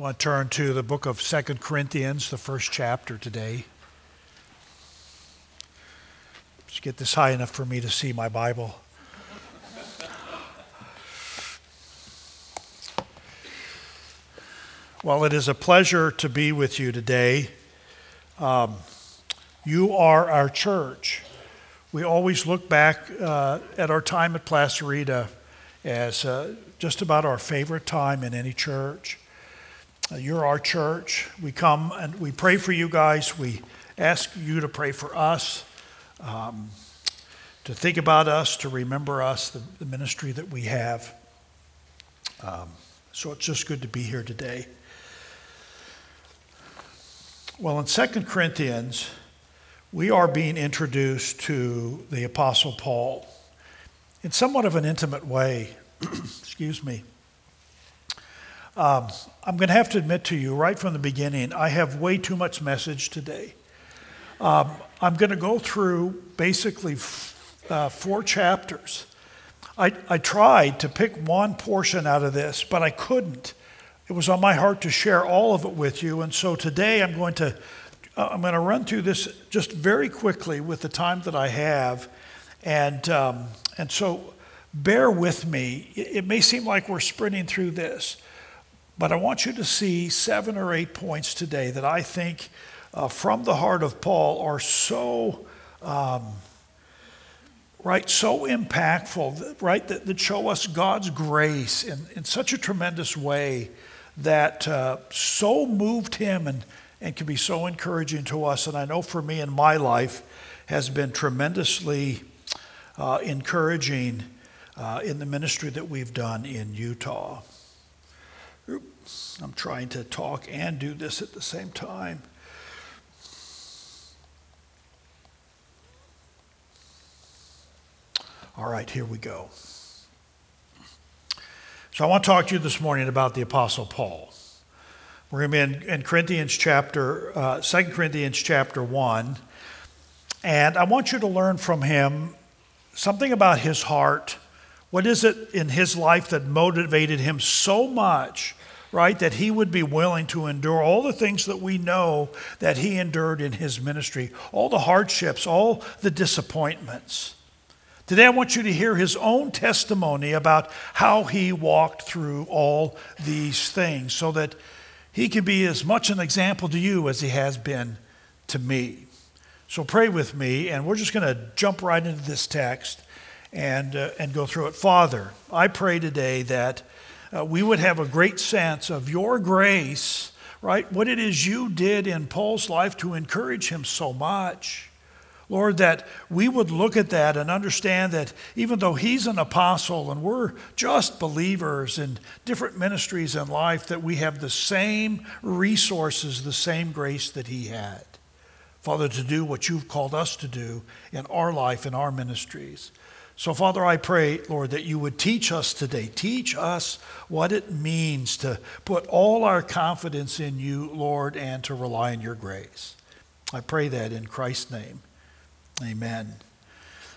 I want to turn to the book of Second Corinthians, the first chapter today. Just get this high enough for me to see my Bible. Well, it is a pleasure to be with you today. Um, you are our church. We always look back uh, at our time at Placerita as uh, just about our favorite time in any church. Uh, you're our church. We come and we pray for you guys. We ask you to pray for us, um, to think about us, to remember us, the, the ministry that we have. Um, so it's just good to be here today. Well, in 2 Corinthians, we are being introduced to the Apostle Paul in somewhat of an intimate way. Excuse me. Um, I'm going to have to admit to you right from the beginning, I have way too much message today. Um, I'm going to go through basically f- uh, four chapters. I, I tried to pick one portion out of this, but I couldn't. It was on my heart to share all of it with you, and so today I'm going to uh, I'm going to run through this just very quickly with the time that I have, and um, and so bear with me. It, it may seem like we're sprinting through this, but I want you to see seven or eight points today that I think uh, from the heart of Paul are so, um, right, so impactful, right, that, that, show us God's grace in, in such a tremendous way that uh, so moved him and, and can be so encouraging to us. And I know for me in my life has been tremendously uh, encouraging uh, in the ministry that we've done in Utah. I'm trying to talk and do this at the same time. All right, here we go. So I want to talk to you this morning about the Apostle Paul. We're going to be in, in Corinthians chapter, uh, 2 Corinthians chapter 1. And I want you to learn from him something about his heart. What is it in his life that motivated him so much right? That he would be willing to endure all the things that we know that he endured in his ministry, all the hardships, all the disappointments. Today, I want you to hear his own testimony about how he walked through all these things so that he can be as much an example to you as he has been to me. So, pray with me, and we're just going to jump right into this text and, uh, and go through it. Father, I pray today that uh, we would have a great sense of your grace, right? What it is you did in Paul's life to encourage him so much. Lord, that we would look at that and understand that even though he's an apostle and we're just believers in different ministries in life, that we have the same resources, the same grace that he had. Father, to do what you've called us to do in our life, in our ministries. So, Father, I pray, Lord, that you would teach us today. Teach us what it means to put all our confidence in you, Lord, and to rely on your grace. I pray that in Christ's name. Amen.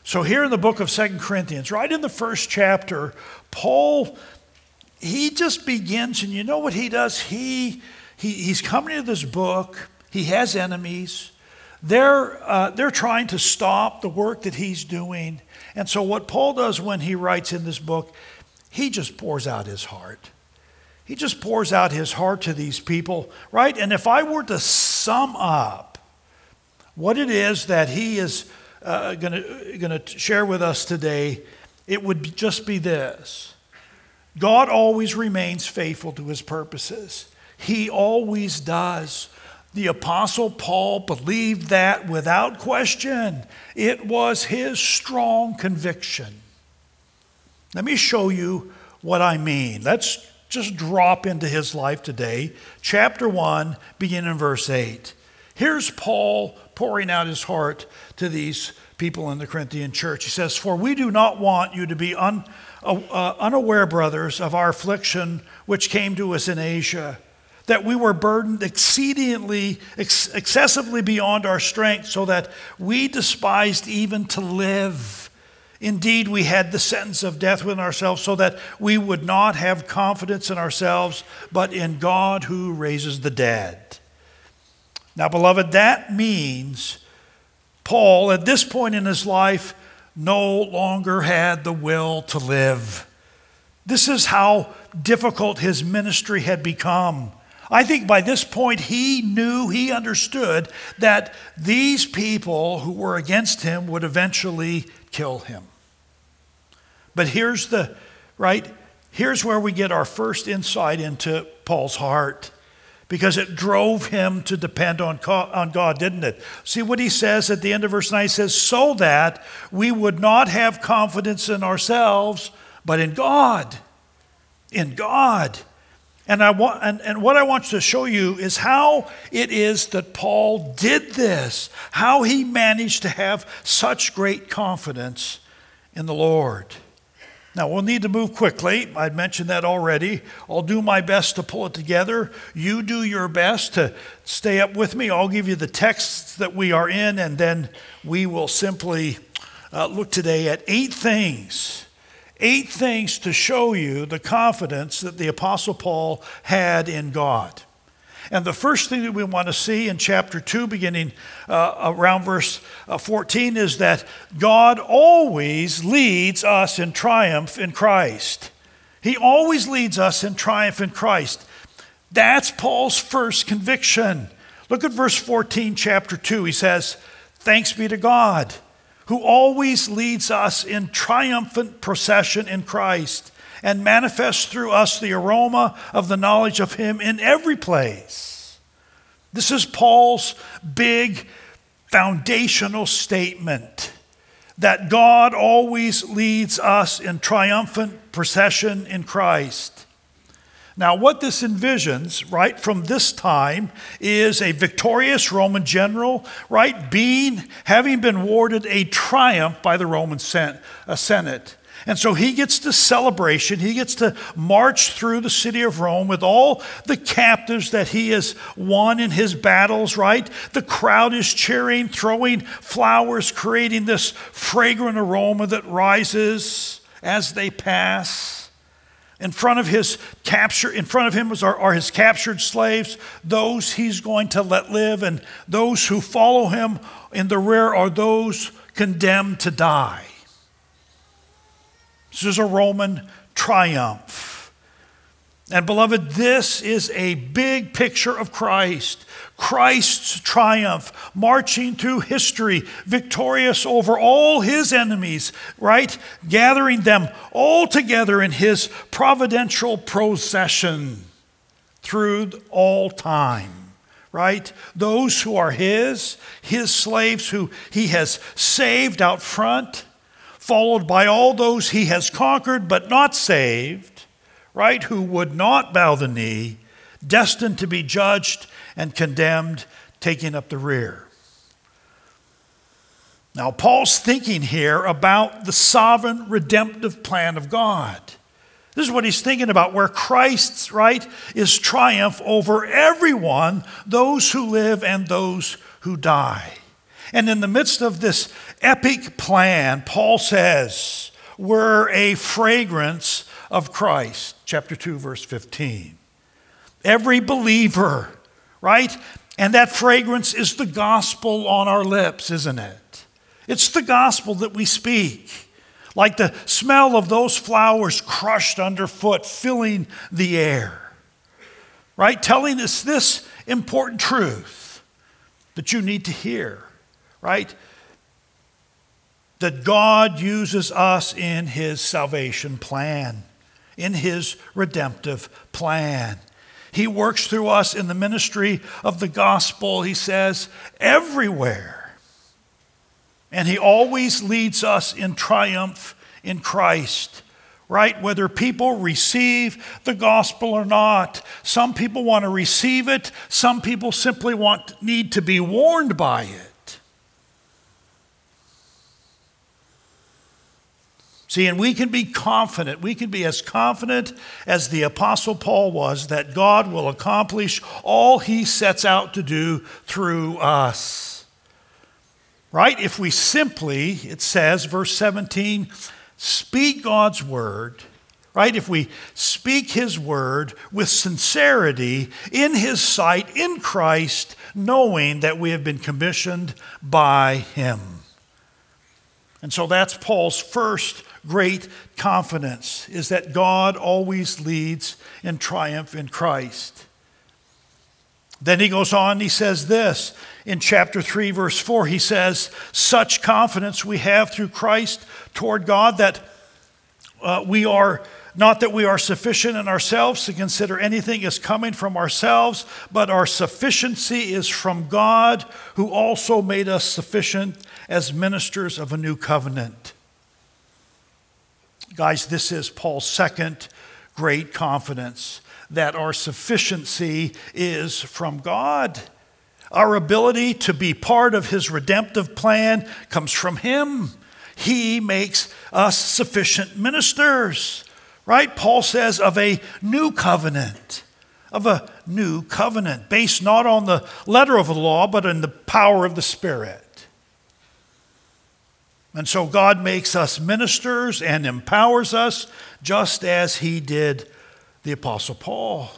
So, here in the book of Second Corinthians, right in the first chapter, Paul, he just begins, and you know what he does? He, he he's coming to this book, he has enemies. They're, uh, they're trying to stop the work that he's doing. And so, what Paul does when he writes in this book, he just pours out his heart. He just pours out his heart to these people, right? And if I were to sum up what it is that he is uh, going to share with us today, it would just be this God always remains faithful to his purposes, he always does. The Apostle Paul believed that without question. It was his strong conviction. Let me show you what I mean. Let's just drop into his life today. Chapter 1, beginning in verse 8. Here's Paul pouring out his heart to these people in the Corinthian church. He says, For we do not want you to be un, uh, uh unaware, brothers, of our affliction which came to us in Asia that we were burdened exceedingly, ex- excessively beyond our strength, so that we despised even to live Indeed, we had the sentence of death within ourselves so that we would not have confidence in ourselves, but in God who raises the dead. Now, beloved, that means Paul, at this point in his life, no longer had the will to live. This is how difficult his ministry had become. I think by this point he knew, he understood that these people who were against him would eventually kill him. But here's the, right? Here's where we get our first insight into Paul's heart because it drove him to depend on, on God, didn't it? See what he says at the end of verse 9 he says, so that we would not have confidence in ourselves, but in God. In God. And, I want, and, and what I want to show you is how it is that Paul did this, how he managed to have such great confidence in the Lord. Now, we'll need to move quickly. I mentioned that already. I'll do my best to pull it together. You do your best to stay up with me. I'll give you the texts that we are in, and then we will simply uh, look today at eight things. Eight things to show you the confidence that the Apostle Paul had in God. And the first thing that we want to see in chapter 2, beginning uh, around verse uh, 14, is that God always leads us in triumph in Christ. He always leads us in triumph in Christ. That's Paul's first conviction. Look at verse 14, chapter 2. He says, Thanks be to God, who always leads us in triumphant procession in Christ and manifests through us the aroma of the knowledge of Him in every place. This is Paul's big foundational statement that God always leads us in triumphant procession in Christ. Now, what this envisions, right, from this time is a victorious Roman general, right, being, having been awarded a triumph by the Roman uh, Senate. And so he gets to celebration. He gets to march through the city of Rome with all the captives that he has won in his battles, right? The crowd is cheering, throwing flowers, creating this fragrant aroma that rises as they pass. In front of his capture, in front of him are, are his captured slaves, those he's going to let live, and those who follow him in the rear are those condemned to die. This is a Roman triumph. And beloved, this is a big picture of Christ. Christ's triumph, marching through history, victorious over all his enemies, right? Gathering them all together in his providential procession through all time right? Those who are his, his slaves who he has saved out front, followed by all those he has conquered but not saved, right, who would not bow the knee, destined to be judged and condemned, taking up the rear. Now, Paul's thinking here about the sovereign redemptive plan of God. This is what he's thinking about, where Christ's, right, is triumph over everyone, those who live and those who die. And in the midst of this epic plan, Paul says, we're a fragrance of Christ. Chapter 2, verse 15. Every believer, right? And that fragrance is the gospel on our lips, isn't it? It's the gospel that we speak. Like the smell of those flowers crushed underfoot, filling the air. Right? Telling us this important truth that you need to hear right? That God uses us in his salvation plan, in his redemptive plan. He works through us in the ministry of the gospel, he says, everywhere. And he always leads us in triumph in Christ right? Whether people receive the gospel or not. Some people want to receive it, some people simply want need to be warned by it. See, and we can be confident, we can be as confident as the Apostle Paul was that God will accomplish all he sets out to do through us. right? If we simply, it says, verse 17, speak God's word, right? If we speak his word with sincerity in his sight, in Christ, knowing that we have been commissioned by him. And so that's Paul's first great confidence is that God always leads in triumph in Christ. Then he goes on, he says this in chapter 3, verse 4. He says, Such confidence we have through Christ toward God that uh, we are not that we are sufficient in ourselves to consider anything as coming from ourselves, but our sufficiency is from God, who also made us sufficient as ministers of a new covenant. Guys, this is Paul's second great confidence that our sufficiency is from God. Our ability to be part of his redemptive plan comes from him. He makes us sufficient ministers, right? Paul says of a new covenant, of a new covenant, based not on the letter of the law, but in the power of the Spirit. And so God makes us ministers and empowers us just as he did the Apostle Paul.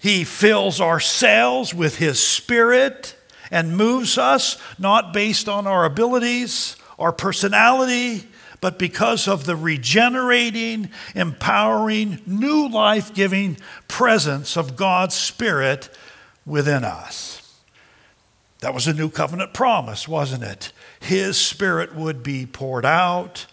He fills our cells with his spirit and moves us not based on our abilities, our personality, but because of the regenerating, empowering, new life giving presence of God's Spirit within us. That was a new covenant promise, wasn't it? His Spirit would be poured out.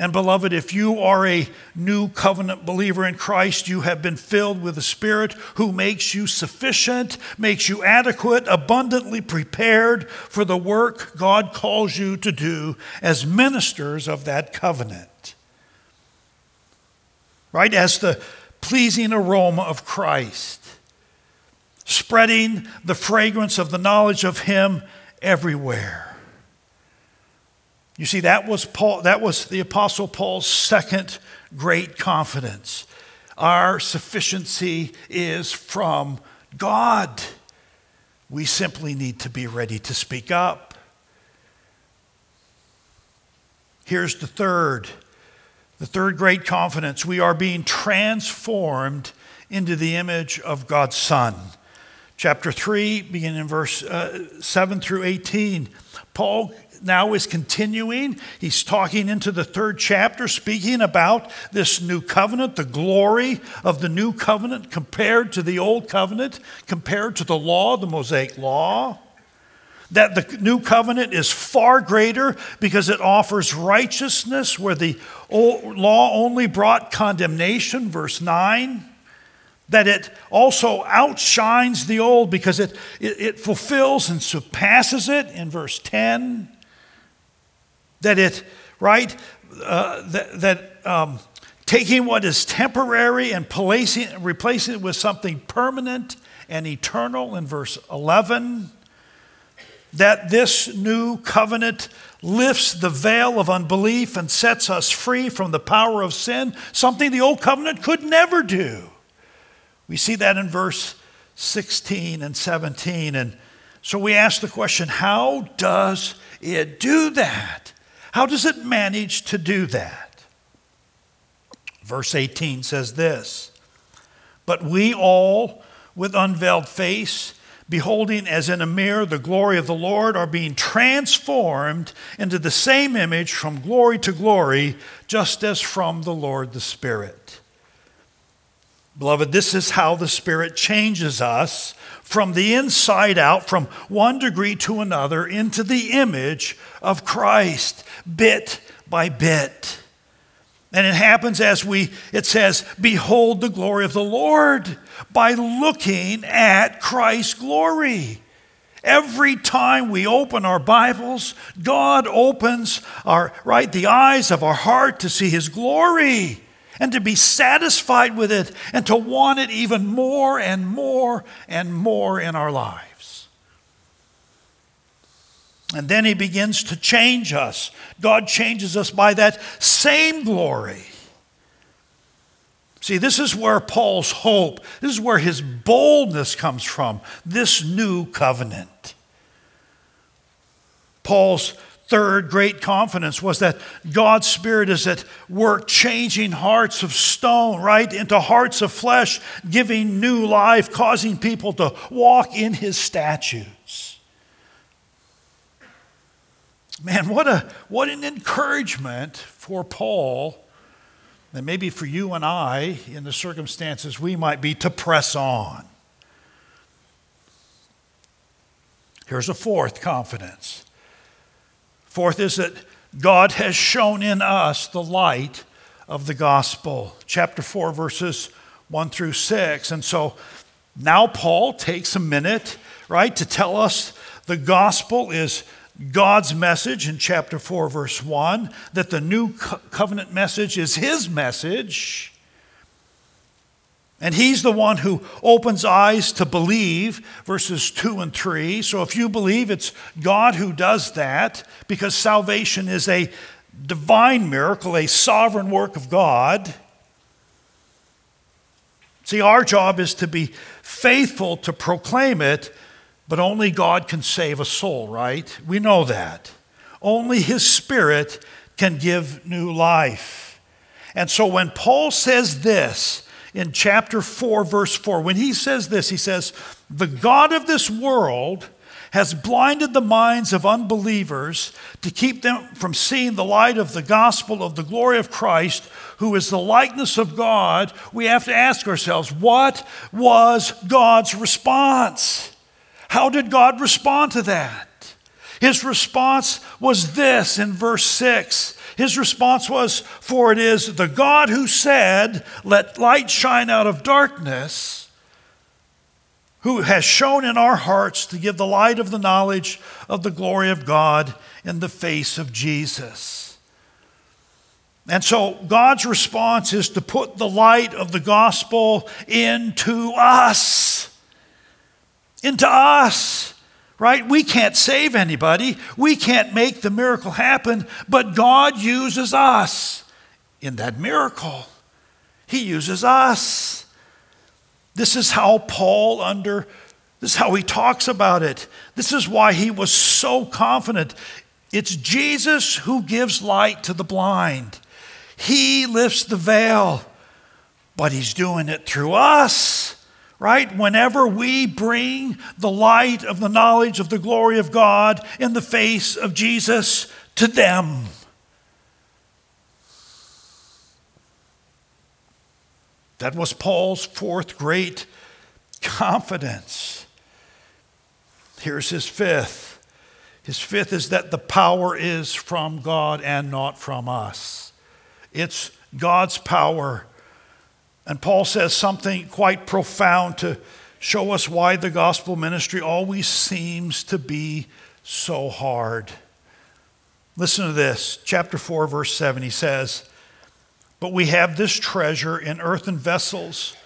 And beloved, if you are a new covenant believer in Christ, you have been filled with the Spirit who makes you sufficient, makes you adequate, abundantly prepared for the work God calls you to do as ministers of that covenant. Right? As the pleasing aroma of Christ spreading the fragrance of the knowledge of Him everywhere. You see, that was, Paul, that was the Apostle Paul's second great confidence. Our sufficiency is from God. We simply need to be ready to speak up. Here's the third. The third great confidence we are being transformed into the image of God's Son chapter 3, beginning in verse uh, 7 through 18. Paul now is continuing. He's talking into the third chapter, speaking about this new covenant, the glory of the new covenant compared to the old covenant, compared to the law, the Mosaic law. That the new covenant is far greater because it offers righteousness where the law only brought condemnation, verse 9 that it also outshines the old because it, it, it, fulfills and surpasses it in verse 10 that it right uh, that, that um, taking what is temporary and placing, replacing it with something permanent and eternal in verse 11 that this new covenant lifts the veil of unbelief and sets us free from the power of sin something the old covenant could never do we see that in verse 16 and 17. And so we ask the question how does it do that? How does it manage to do that? Verse 18 says this But we all, with unveiled face, beholding as in a mirror the glory of the Lord, are being transformed into the same image from glory to glory, just as from the Lord the Spirit. Beloved, this is how the Spirit changes us from the inside out, from one degree to another, into the image of Christ, bit by bit. And it happens as we, it says, behold the glory of the Lord by looking at Christ's glory. Every time we open our Bibles, God opens our, right, the eyes of our heart to see His glory and to be satisfied with it and to want it even more and more and more in our lives. And then he begins to change us. God changes us by that same glory. See, this is where Paul's hope, this is where his boldness comes from, this new covenant. Paul's third great confidence was that God's Spirit is at work changing hearts of stone, right, into hearts of flesh, giving new life, causing people to walk in His statutes. Man, what, a, what an encouragement for Paul, and maybe for you and I, in the circumstances we might be, to press on. Here's a fourth confidence Fourth is that God has shown in us the light of the gospel. Chapter 4, verses 1 through 6. And so now Paul takes a minute, right, to tell us the gospel is God's message in chapter 4, verse 1, that the new covenant message is his message. And he's the one who opens eyes to believe, verses 2 and 3. So if you believe, it's God who does that because salvation is a divine miracle, a sovereign work of God. See, our job is to be faithful to proclaim it, but only God can save a soul, right? We know that. Only His Spirit can give new life. And so when Paul says this, in chapter 4, verse 4. When he says this, he says, The God of this world has blinded the minds of unbelievers to keep them from seeing the light of the gospel of the glory of Christ, who is the likeness of God. We have to ask ourselves, what was God's response? How did God respond to that? His response was this in verse 6 his response was, For it is the God who said, Let light shine out of darkness, who has shown in our hearts to give the light of the knowledge of the glory of God in the face of Jesus. And so God's response is to put the light of the gospel into us. Into us right? We can't save anybody, we can't make the miracle happen, but God uses us in that miracle. He uses us. This is how Paul under this is how he talks about it. This is why he was so confident. It's Jesus who gives light to the blind. He lifts the veil, but he's doing it through us right? Whenever we bring the light of the knowledge of the glory of God in the face of Jesus to them. That was Paul's fourth great confidence. Here's his fifth. His fifth is that the power is from God and not from us. It's God's power and Paul says something quite profound to show us why the gospel ministry always seems to be so hard. Listen to this, chapter 4, verse 7. He says, But we have this treasure in earthen vessels,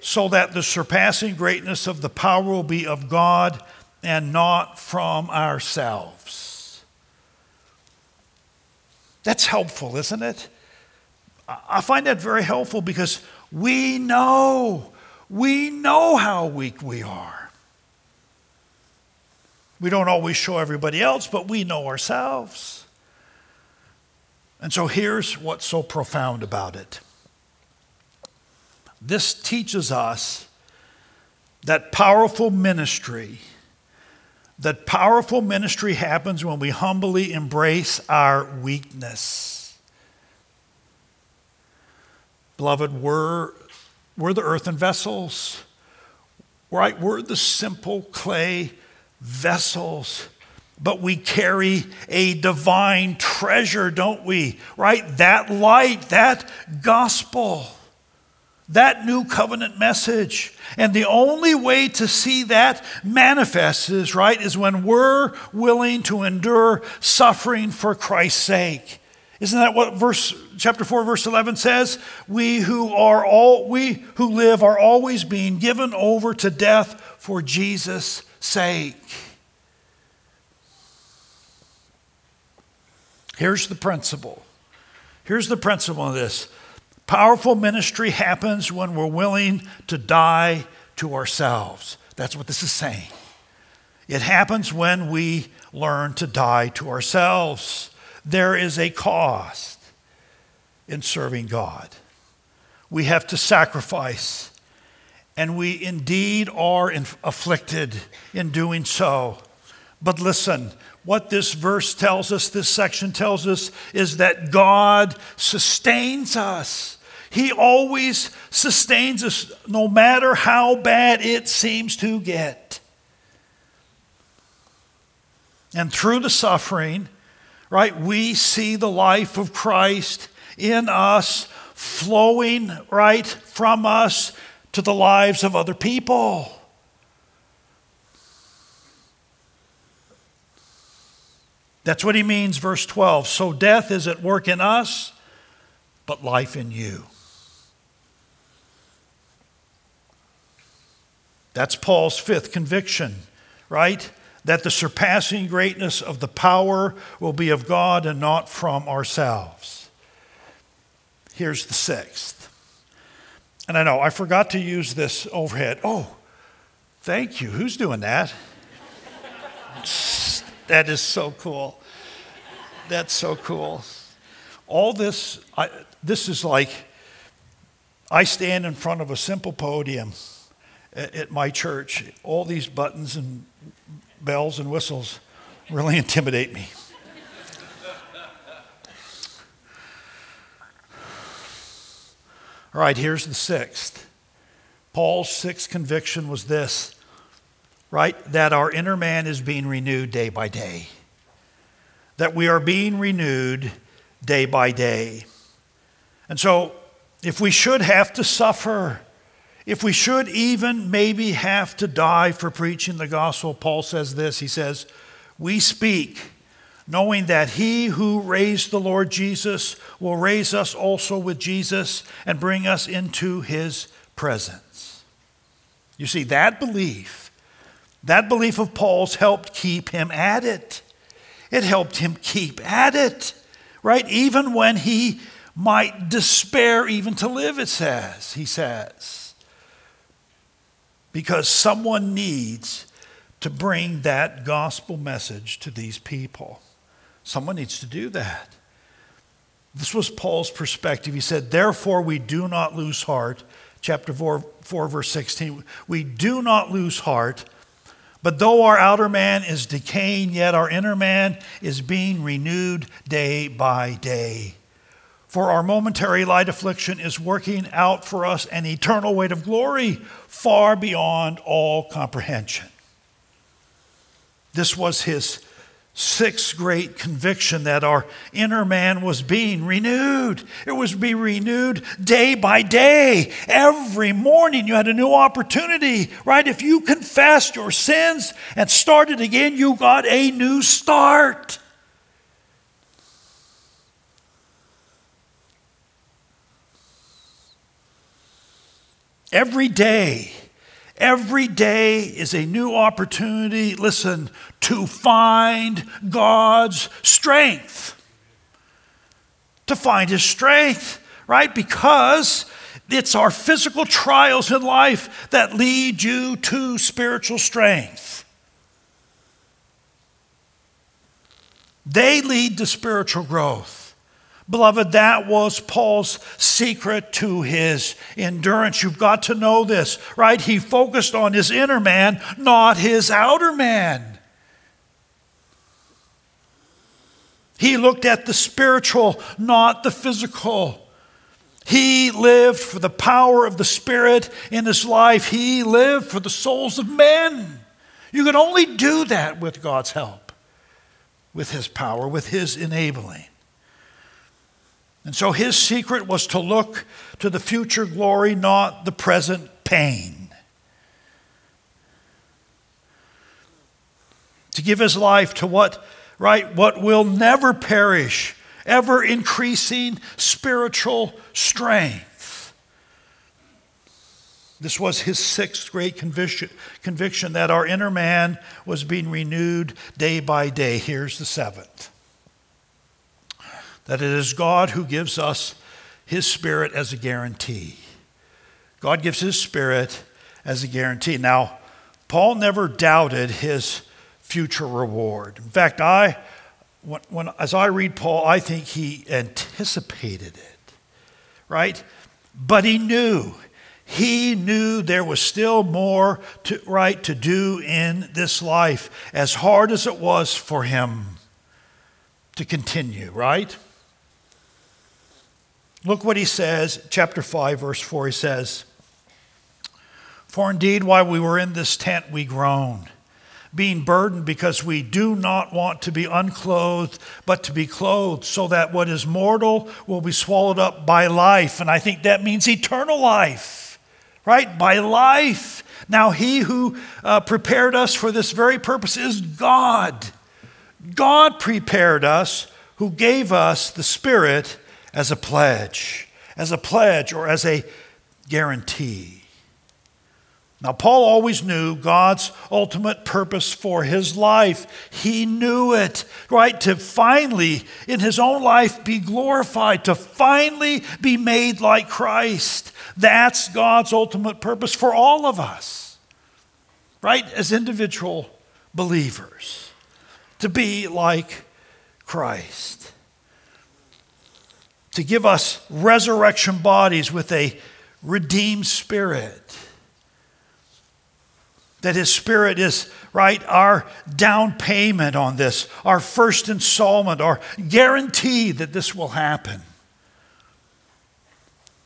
so that the surpassing greatness of the power will be of God and not from ourselves. That's helpful, isn't it? I find that very helpful because we know, we know how weak we are. We don't always show everybody else, but we know ourselves. And so here's what's so profound about it this teaches us that powerful ministry that powerful ministry happens when we humbly embrace our weakness Beloved, we're, we're the earthen vessels, right? We're the simple clay vessels, but we carry a divine treasure, don't we? Right? That light, that gospel, that new covenant message. And the only way to see that manifest is, right, is when we're willing to endure suffering for Christ's sake. Isn't that what verse chapter 4 verse 11 says? We who are all we who live are always being given over to death for Jesus' sake. Here's the principle. Here's the principle of this. Powerful ministry happens when we're willing to die to ourselves. That's what this is saying. It happens when we learn to die to ourselves. There is a cost in serving God. We have to sacrifice, and we indeed are afflicted in doing so. But listen, what this verse tells us, this section tells us, is that God sustains us. He always sustains us no matter how bad it seems to get. And through the suffering, right, we see the life of Christ in us, flowing right from us to the lives of other people. That's what he means, verse 12. So death is at work in us, but life in you. That's Paul's fifth conviction, right? That the surpassing greatness of the power will be of God and not from ourselves. Here's the sixth. And I know I forgot to use this overhead. Oh, thank you. Who's doing that? that is so cool. That's so cool. All this, I, this is like I stand in front of a simple podium at, at my church. All these buttons and bells and whistles really intimidate me. All right, here's the sixth. Paul's sixth conviction was this, right? That our inner man is being renewed day by day. That we are being renewed day by day. And so, if we should have to suffer, if we should even maybe have to die for preaching the gospel, Paul says this. He says, We speak knowing that he who raised the Lord Jesus will raise us also with Jesus and bring us into his presence. You see, that belief, that belief of Paul's helped keep him at it. It helped him keep at it, right? Even when he might despair even to live, it says, he says because someone needs to bring that gospel message to these people. Someone needs to do that. This was Paul's perspective. He said, Therefore, we do not lose heart. Chapter 4, 4, verse 16. We do not lose heart, but though our outer man is decaying, yet our inner man is being renewed day by day. For our momentary light affliction is working out for us an eternal weight of glory far beyond all comprehension. This was his sixth great conviction that our inner man was being renewed. It was being renewed day by day. Every morning you had a new opportunity, right? If you confessed your sins and started again, you got a new start. Every day, every day is a new opportunity, listen, to find God's strength. To find His strength, right? Because it's our physical trials in life that lead you to spiritual strength. They lead to spiritual growth. Beloved, that was Paul's secret to his endurance. You've got to know this, right? He focused on his inner man, not his outer man. He looked at the spiritual, not the physical. He lived for the power of the Spirit in his life. He lived for the souls of men. You can only do that with God's help, with his power, with his enabling. And so his secret was to look to the future glory, not the present pain. To give his life to what, right, what will never perish, ever increasing spiritual strength. This was his sixth great conviction, conviction that our inner man was being renewed day by day. Here's the seventh that it is God who gives us His Spirit as a guarantee. God gives His Spirit as a guarantee. Now, Paul never doubted his future reward. In fact, I, when, when, as I read Paul, I think he anticipated it, right? But he knew. He knew there was still more to, right to do in this life, as hard as it was for him to continue, right? Look what he says, chapter 5, verse 4. He says, For indeed, while we were in this tent, we groaned, being burdened because we do not want to be unclothed, but to be clothed, so that what is mortal will be swallowed up by life. And I think that means eternal life, right? By life. Now, he who uh, prepared us for this very purpose is God. God prepared us, who gave us the Spirit as a pledge, as a pledge or as a guarantee. Now, Paul always knew God's ultimate purpose for his life. He knew it, right? To finally, in his own life, be glorified, to finally be made like Christ. That's God's ultimate purpose for all of us, right? As individual believers, to be like Christ to give us resurrection bodies with a redeemed spirit. That his spirit is, right, our down payment on this, our first installment, our guarantee that this will happen.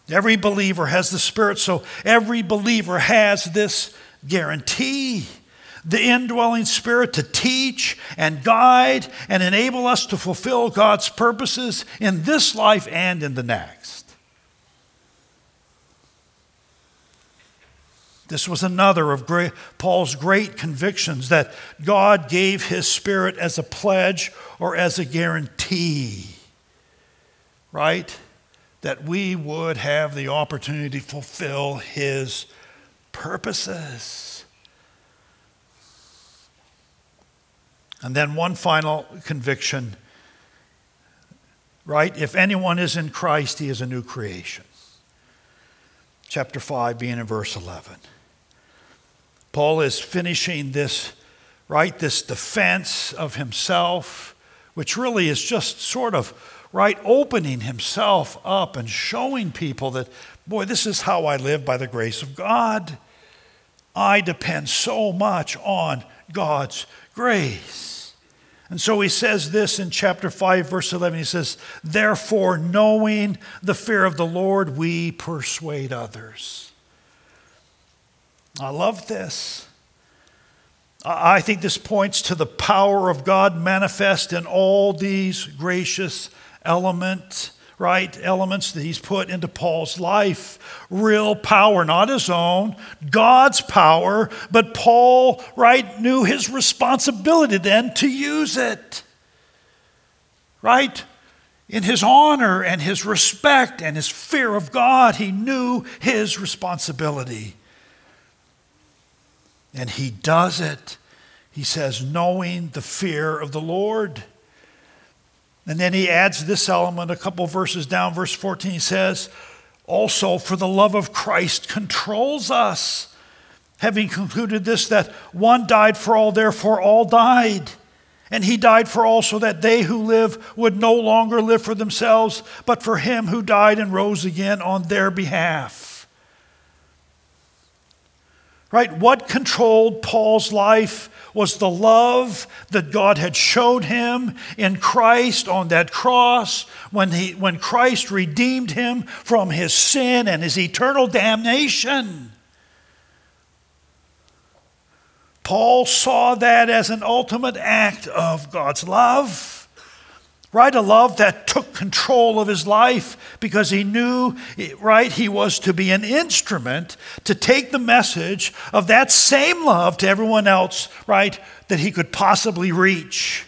Every believer has the spirit, so every believer has this guarantee the indwelling spirit to teach and guide and enable us to fulfill God's purposes in this life and in the next. This was another of Paul's great convictions that God gave his spirit as a pledge or as a guarantee, right? That we would have the opportunity to fulfill his purposes. And then one final conviction, right? If anyone is in Christ, he is a new creation. Chapter 5, being in verse 11. Paul is finishing this, right? This defense of himself, which really is just sort of, right, opening himself up and showing people that, boy, this is how I live by the grace of God. I depend so much on God's grace. And so he says this in chapter 5, verse 11. He says, Therefore, knowing the fear of the Lord, we persuade others. I love this. I think this points to the power of God manifest in all these gracious elements right, elements that he's put into Paul's life. Real power, not his own, God's power, but Paul, right, knew his responsibility then to use it. Right? In his honor and his respect and his fear of God, he knew his responsibility. And he does it, he says, knowing the fear of the Lord. And then he adds this element a couple verses down, verse 14 he says, Also, for the love of Christ controls us, having concluded this, that one died for all, therefore all died. And he died for all, so that they who live would no longer live for themselves, but for him who died and rose again on their behalf. Right? What controlled Paul's life was the love that God had showed him in Christ on that cross when, he, when Christ redeemed him from his sin and his eternal damnation. Paul saw that as an ultimate act of God's love right? A love that took control of his life because he knew, right, he was to be an instrument to take the message of that same love to everyone else, right, that he could possibly reach.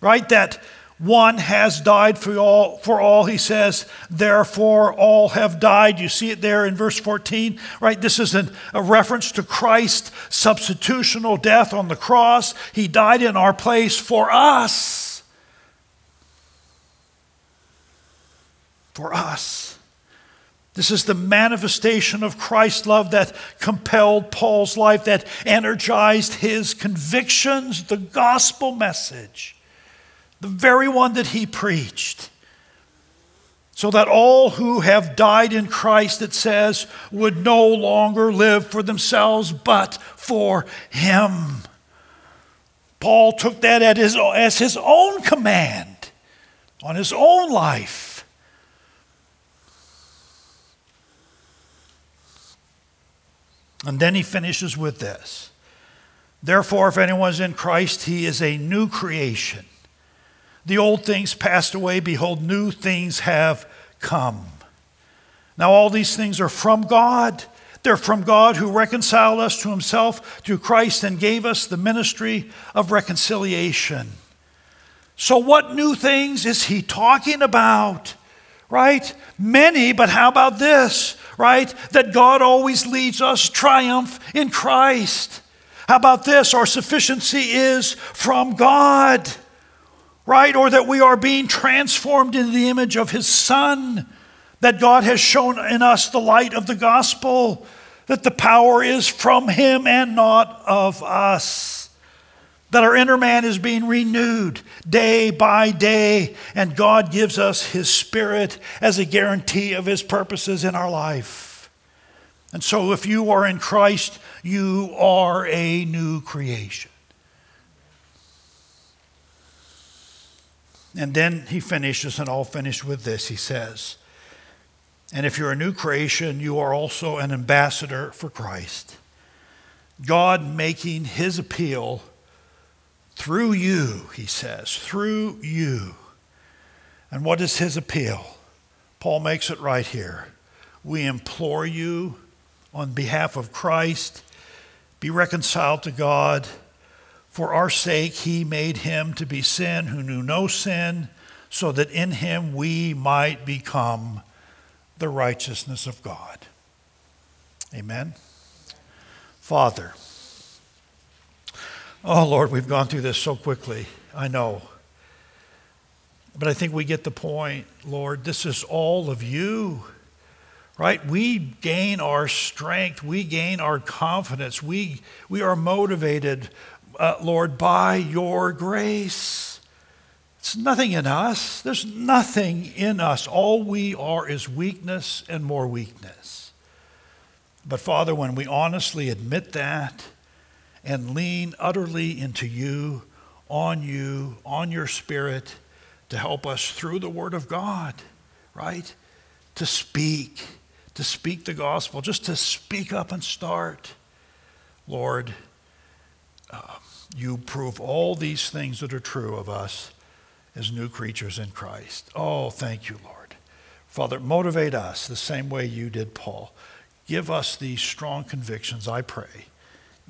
Right? That one has died for all, for all, he says, therefore all have died. You see it there in verse 14, right? This is an, a reference to Christ's substitutional death on the cross. He died in our place for us. For us. This is the manifestation of Christ's love that compelled Paul's life, that energized his convictions, the gospel message, the very one that he preached. So that all who have died in Christ, it says, would no longer live for themselves, but for him. Paul took that as his own command on his own life. And then he finishes with this Therefore, if anyone's in Christ, he is a new creation. The old things passed away, behold, new things have come. Now, all these things are from God. They're from God who reconciled us to himself through Christ and gave us the ministry of reconciliation. So, what new things is he talking about? Right? Many, but how about this? right? That God always leads us triumph in Christ. How about this? Our sufficiency is from God, right? Or that we are being transformed into the image of His Son, that God has shown in us the light of the gospel, that the power is from Him and not of us that our inner man is being renewed day by day, and God gives us His Spirit as a guarantee of His purposes in our life. And so, if you are in Christ, you are a new creation. And then he finishes, and I'll finish with this. He says, And if you're a new creation, you are also an ambassador for Christ. God making his appeal through you, he says, through you. And what is his appeal? Paul makes it right here. We implore you on behalf of Christ, be reconciled to God. For our sake, he made him to be sin who knew no sin, so that in him we might become the righteousness of God. Amen. Father, Oh, Lord, we've gone through this so quickly. I know. But I think we get the point, Lord. This is all of you, right? We gain our strength, we gain our confidence, we, we are motivated, uh, Lord, by your grace. It's nothing in us. There's nothing in us. All we are is weakness and more weakness. But Father, when we honestly admit that, and lean utterly into you, on you, on your spirit to help us through the Word of God, right? To speak, to speak the gospel, just to speak up and start. Lord, uh, you prove all these things that are true of us as new creatures in Christ. Oh, thank you, Lord. Father, motivate us the same way you did Paul. Give us these strong convictions, I pray.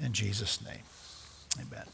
In Jesus' name, amen.